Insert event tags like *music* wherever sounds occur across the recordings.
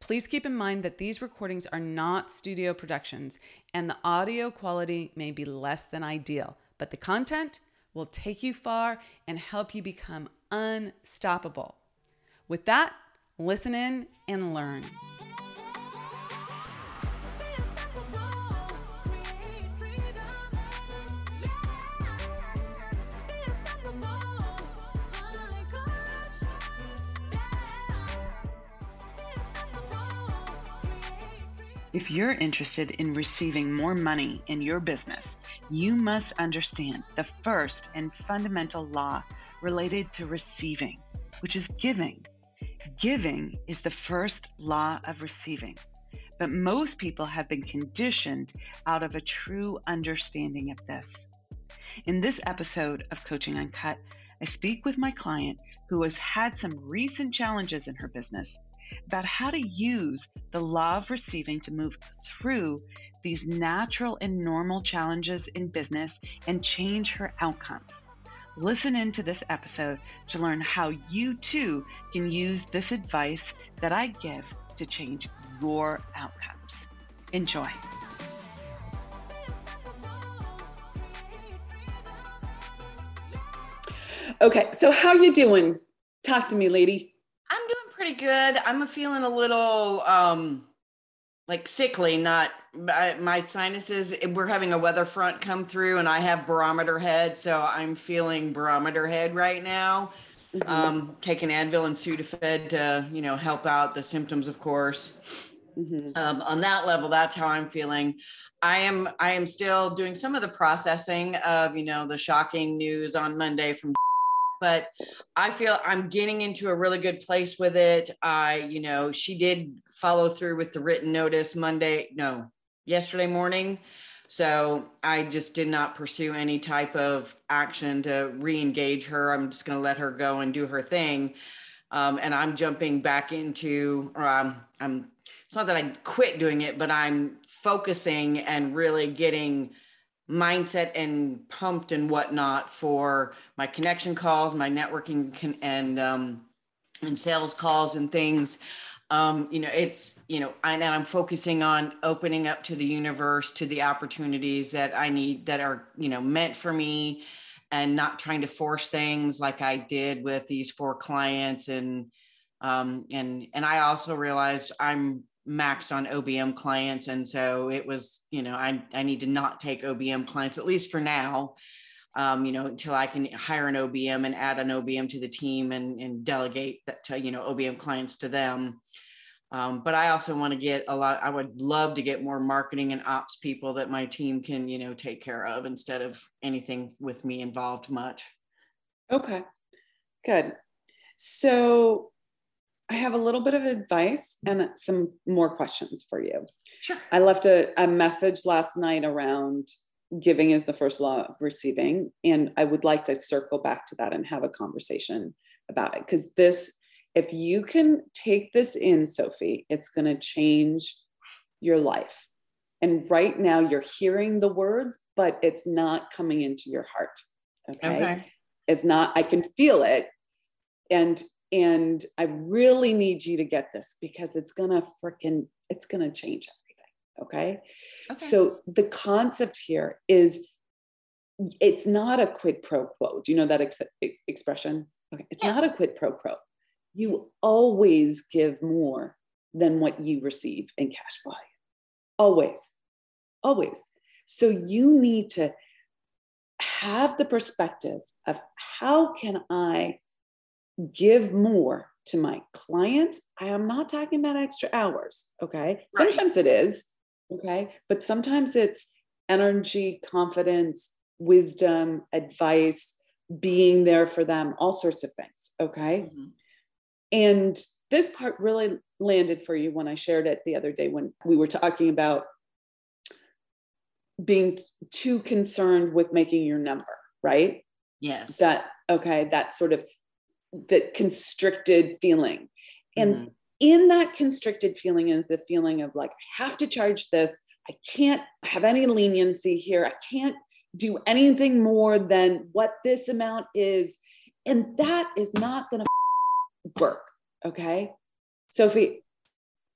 Please keep in mind that these recordings are not studio productions and the audio quality may be less than ideal, but the content will take you far and help you become unstoppable. With that, listen in and learn. If you're interested in receiving more money in your business, you must understand the first and fundamental law related to receiving, which is giving. Giving is the first law of receiving, but most people have been conditioned out of a true understanding of this. In this episode of Coaching Uncut, I speak with my client who has had some recent challenges in her business about how to use the law of receiving to move through these natural and normal challenges in business and change her outcomes. Listen into this episode to learn how you too can use this advice that I give to change your outcomes. Enjoy. Okay, so how you doing? Talk to me, lady. Pretty good. I'm feeling a little um like sickly, not my sinuses. We're having a weather front come through, and I have barometer head, so I'm feeling barometer head right now. Mm-hmm. Um, taking Advil and Sudafed to you know help out the symptoms, of course. Mm-hmm. Um, on that level, that's how I'm feeling. I am I am still doing some of the processing of you know the shocking news on Monday from but I feel I'm getting into a really good place with it. I, you know, she did follow through with the written notice Monday, no, yesterday morning. So I just did not pursue any type of action to re-engage her. I'm just going to let her go and do her thing. Um, and I'm jumping back into, um, I'm, it's not that I quit doing it, but I'm focusing and really getting mindset and pumped and whatnot for my connection calls, my networking con- and um, and sales calls and things. Um, you know, it's you know, I, and I'm focusing on opening up to the universe, to the opportunities that I need that are you know meant for me, and not trying to force things like I did with these four clients and um, and and I also realized I'm maxed on OBM clients. And so it was, you know, I, I need to not take OBM clients, at least for now, um, you know, until I can hire an OBM and add an OBM to the team and, and delegate that to, you know, OBM clients to them. Um, but I also want to get a lot, I would love to get more marketing and ops people that my team can, you know, take care of instead of anything with me involved much. Okay, good. So I have a little bit of advice and some more questions for you. Sure. I left a, a message last night around giving is the first law of receiving. And I would like to circle back to that and have a conversation about it. Because this, if you can take this in, Sophie, it's going to change your life. And right now you're hearing the words, but it's not coming into your heart. Okay. okay. It's not, I can feel it. And and i really need you to get this because it's gonna freaking it's gonna change everything okay? okay. So the concept here is it's not a quid pro quo. Do you know that ex- expression? Okay it's yeah. not a quid pro quo. You always give more than what you receive in cash value. Always. Always. So you need to have the perspective of how can i give more to my clients. I am not talking about extra hours. Okay. Right. Sometimes it is. Okay. But sometimes it's energy, confidence, wisdom, advice, being there for them, all sorts of things. Okay. Mm-hmm. And this part really landed for you when I shared it the other day when we were talking about being too concerned with making your number, right? Yes. That, okay, that sort of that constricted feeling. And mm-hmm. in that constricted feeling is the feeling of like, I have to charge this. I can't have any leniency here. I can't do anything more than what this amount is. And that is not going *laughs* to work. Okay. Sophie,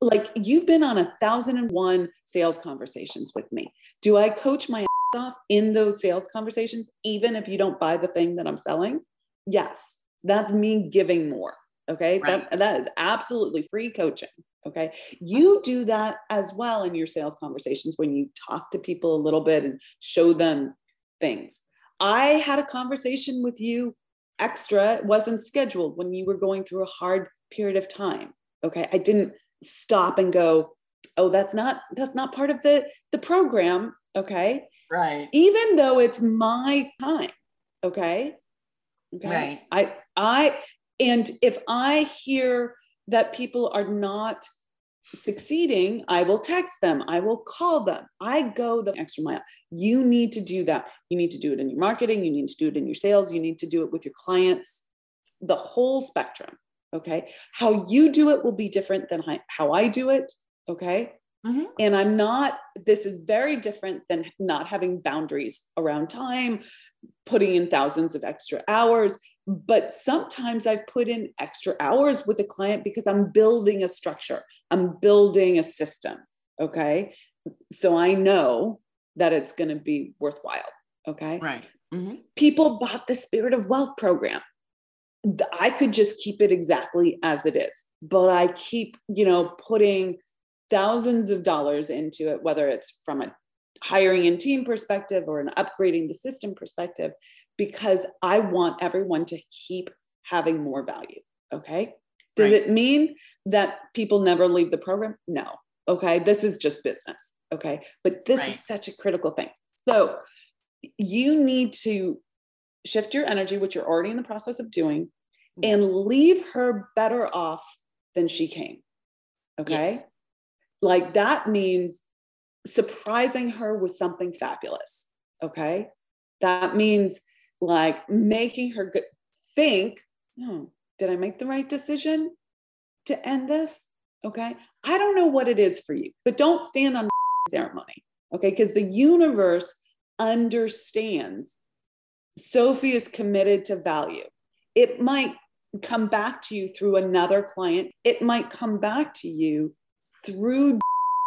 like you've been on a thousand and one sales conversations with me. Do I coach my *laughs* off in those sales conversations, even if you don't buy the thing that I'm selling? Yes, that's me giving more. Okay. Right. That, that is absolutely free coaching. Okay. You do that as well in your sales conversations when you talk to people a little bit and show them things. I had a conversation with you extra, it wasn't scheduled when you were going through a hard period of time. Okay. I didn't stop and go, oh, that's not that's not part of the the program. Okay. Right. Even though it's my time. Okay. Okay. Right. I I and if I hear that people are not succeeding, I will text them, I will call them. I go the extra mile. You need to do that. You need to do it in your marketing, you need to do it in your sales, you need to do it with your clients, the whole spectrum. Okay. How you do it will be different than how I do it. Okay. Mm-hmm. And I'm not, this is very different than not having boundaries around time, putting in thousands of extra hours. But sometimes I put in extra hours with a client because I'm building a structure, I'm building a system. Okay. So I know that it's going to be worthwhile. Okay. Right. Mm-hmm. People bought the Spirit of Wealth program. I could just keep it exactly as it is, but I keep, you know, putting thousands of dollars into it, whether it's from a hiring and team perspective or an upgrading the system perspective, because I want everyone to keep having more value. Okay. Does right. it mean that people never leave the program? No. Okay. This is just business. Okay. But this right. is such a critical thing. So you need to shift your energy, which you're already in the process of doing, and leave her better off than she came. Okay. Yes. Like that means surprising her with something fabulous. Okay. That means like making her think, oh, did I make the right decision to end this? Okay. I don't know what it is for you, but don't stand on *laughs* ceremony. Okay. Because the universe understands Sophie is committed to value. It might come back to you through another client. It might come back to you through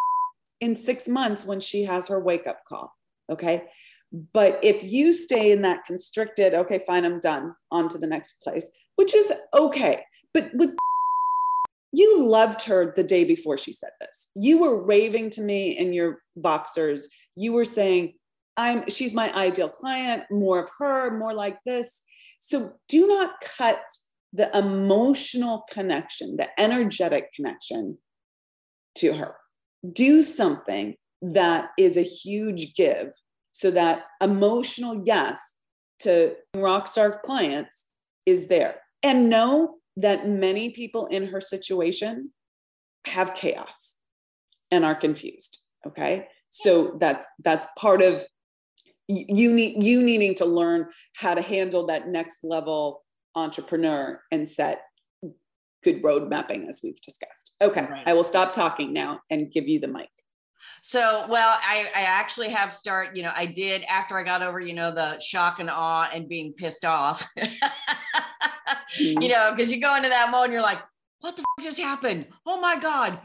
*laughs* in six months when she has her wake up call. Okay. But if you stay in that constricted, okay, fine, I'm done, on to the next place, which is okay. But with you loved her the day before she said this. You were raving to me in your Voxers. You were saying, I'm she's my ideal client, more of her, more like this. So do not cut the emotional connection, the energetic connection to her. Do something that is a huge give so that emotional yes to rockstar clients is there. And know that many people in her situation have chaos and are confused. Okay. So that's that's part of you need you needing to learn how to handle that next level entrepreneur and set good road mapping as we've discussed okay right. i will stop talking now and give you the mic so well I, I actually have start you know i did after i got over you know the shock and awe and being pissed off. Mm-hmm. *laughs* you know because you go into that mode and you're like what the f- just happened? Oh my god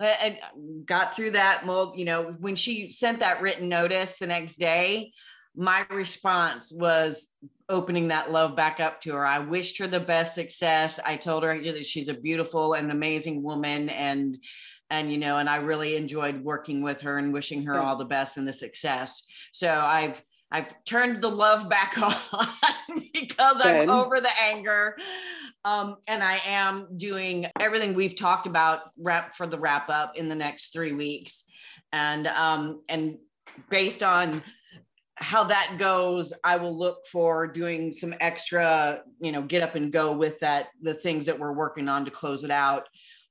and got through that mode, you know when she sent that written notice the next day my response was opening that love back up to her. I wished her the best success. I told her that she's a beautiful and amazing woman and and you know and i really enjoyed working with her and wishing her all the best and the success so i've I've turned the love back *laughs* on because Good. I'm over the anger. Um, and I am doing everything we've talked about wrap for the wrap up in the next three weeks. And um, and based on how that goes, I will look for doing some extra, you know, get up and go with that, the things that we're working on to close it out.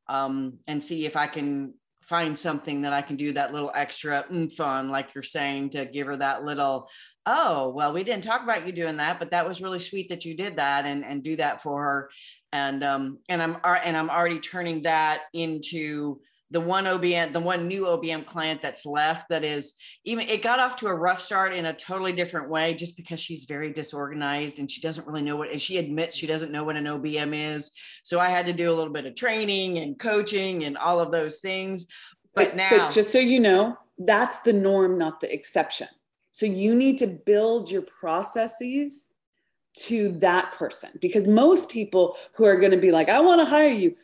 Um, and see if I can find something that I can do that little extra fun, like you're saying, to give her that little, oh, well, we didn't talk about you doing that, but that was really sweet that you did that and, and do that for her. And, um, and I'm, and I'm already turning that into, the one OBM, the one new OBM client that's left that is even it got off to a rough start in a totally different way just because she's very disorganized and she doesn't really know what and she admits she doesn't know what an OBM is. So I had to do a little bit of training and coaching and all of those things. But, but now but just so you know, that's the norm, not the exception. So you need to build your processes to that person because most people who are going to be like, I want to hire you,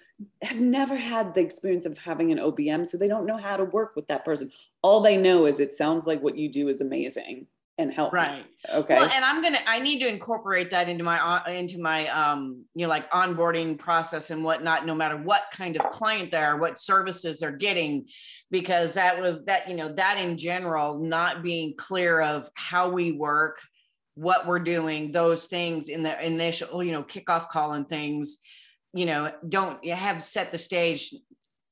have never had the experience of having an OBM, so they don't know how to work with that person. All they know is it sounds like what you do is amazing and help. Right. Me. Okay. Well, and I'm gonna I need to incorporate that into my uh, into my um you know like onboarding process and whatnot. No matter what kind of client they are, what services they're getting, because that was that you know that in general not being clear of how we work, what we're doing, those things in the initial you know kickoff call and things you know don't have set the stage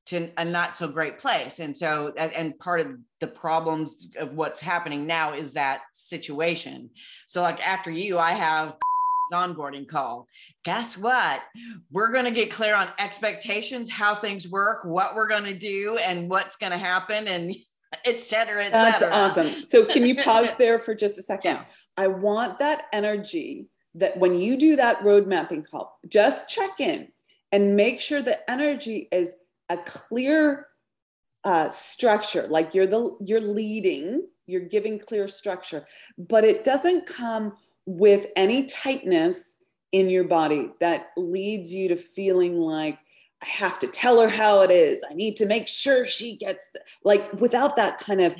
to a not so great place and so and part of the problems of what's happening now is that situation so like after you i have *laughs* onboarding call guess what we're going to get clear on expectations how things work what we're going to do and what's going to happen and *laughs* et cetera, et That's awesome. So can you *laughs* pause there for just a second? Yeah. I want that energy that when you do that road mapping call, just check in and make sure the energy is a clear uh, structure. Like you're the you're leading, you're giving clear structure, but it doesn't come with any tightness in your body that leads you to feeling like I have to tell her how it is. I need to make sure she gets the, like without that kind of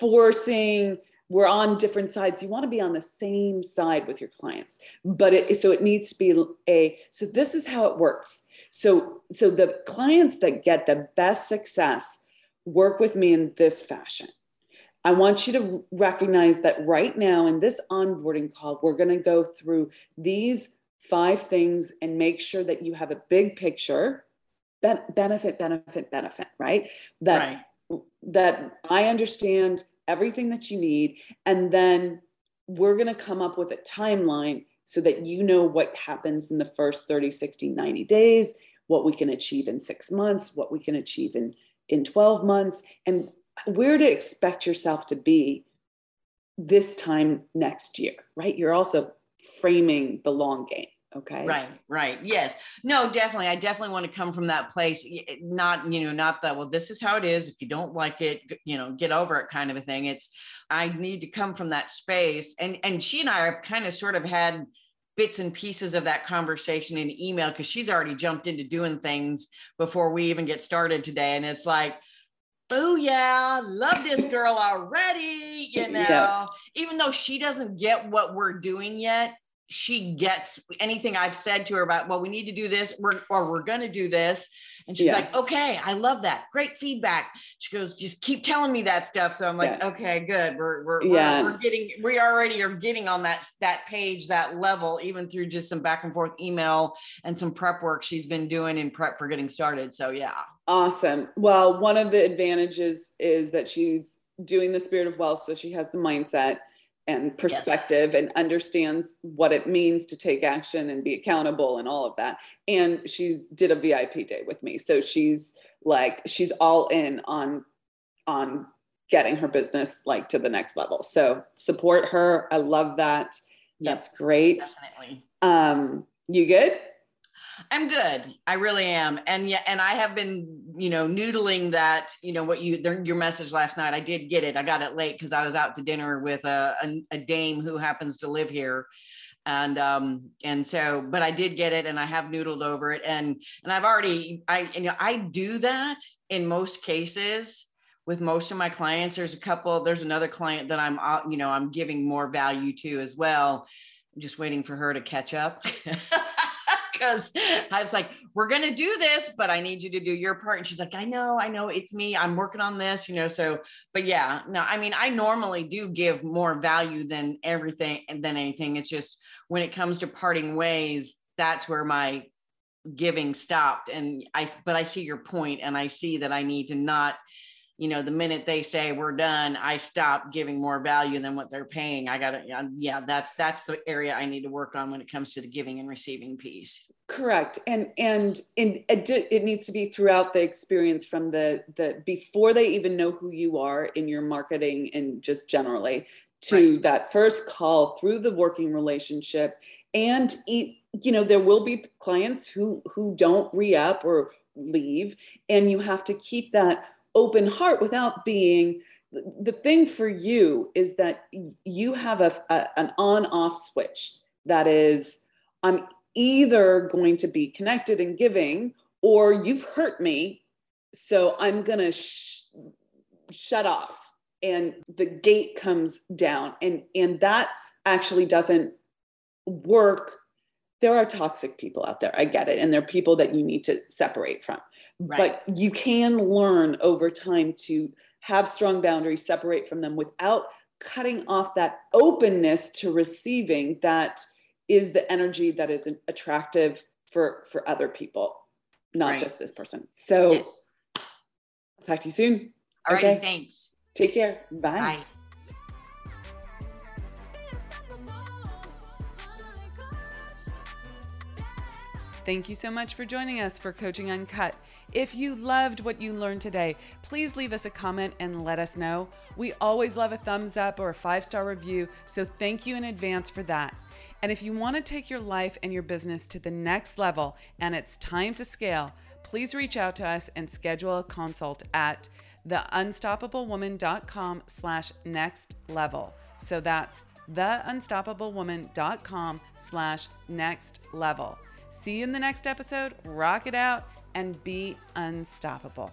forcing we're on different sides. You want to be on the same side with your clients but it so it needs to be a so this is how it works. So so the clients that get the best success work with me in this fashion. I want you to recognize that right now in this onboarding call we're going to go through these five things and make sure that you have a big picture. Benefit benefit benefit right? That right. that i understand everything that you need. And then we're going to come up with a timeline so that you know what happens in the first 30, 60, 90 days, what we can achieve in six months, what we can achieve in, in 12 months, and where to expect yourself to be this time next year, right? You're also framing the long game. Okay. Right, right. Yes. No, definitely. I definitely want to come from that place. Not, you know, not that, well, this is how it is. If you don't like it, you know, get over it kind of a thing. It's, I need to come from that space. And, and she and I have kind of sort of had bits and pieces of that conversation in email because she's already jumped into doing things before we even get started today. And it's like, oh yeah, love this *laughs* girl already, you know, yeah. even though she doesn't get what we're doing yet she gets anything I've said to her about, well, we need to do this, we're, or we're going to do this. And she's yeah. like, okay, I love that. Great feedback. She goes, just keep telling me that stuff. So I'm like, yeah. okay, good. We're, we're, yeah. we're, we're, getting, we already are getting on that, that page, that level, even through just some back and forth email and some prep work she's been doing in prep for getting started. So yeah. Awesome. Well, one of the advantages is that she's doing the spirit of wealth. So she has the mindset and perspective yes. and understands what it means to take action and be accountable and all of that. And she's did a vip day with me. So she's like she's all in on on getting her business like to the next level. So support her. I love that. That's great. Definitely. Um you good I'm good. I really am. And yeah, and I have been, you know, noodling that, you know, what you your message last night. I did get it. I got it late because I was out to dinner with a, a, a dame who happens to live here and um and so but i did get it and i have noodled over it and and i've already i you know i do that in most cases with most of my clients there's a couple there's another client that i'm uh, you know i'm giving more value to as well i'm just waiting for her to catch up *laughs* because I was like, we're going to do this, but I need you to do your part. And she's like, I know, I know it's me. I'm working on this, you know. So, but yeah, no, I mean, I normally do give more value than everything than anything. It's just when it comes to parting ways, that's where my giving stopped and i but i see your point and i see that i need to not you know the minute they say we're done i stop giving more value than what they're paying. I gotta yeah that's that's the area i need to work on when it comes to the giving and receiving piece. Correct and and in it needs to be throughout the experience from the the before they even know who you are in your marketing and just generally to right. that first call through the working relationship. And you know there will be clients who who don't re-up or leave and you have to keep that open heart without being the thing for you is that you have a, a an on off switch. That is i'm either going to be connected and giving or you've hurt me so i'm going to sh- shut off. And the gate comes down. And and that actually doesn't work there are toxic people out there. I get it. And there are people that you need to separate from. Right. But you can learn over time to have strong boundaries, separate from them without cutting off that openness to receiving that is the energy that is attractive for for other people, not right. just this person. So yes. I'll talk to you soon. All okay. Right, thanks. Take care. Bye. Bye. Thank you so much for joining us for Coaching Uncut. If you loved what you learned today, please leave us a comment and let us know. We always love a thumbs up or a five star review, so thank you in advance for that. And if you want to take your life and your business to the next level and it's time to scale, please reach out to us and schedule a consult at theunstoppablewoman.com slash next level. So that's theunstoppablewoman.com slash next level. See you in the next episode. Rock it out and be unstoppable.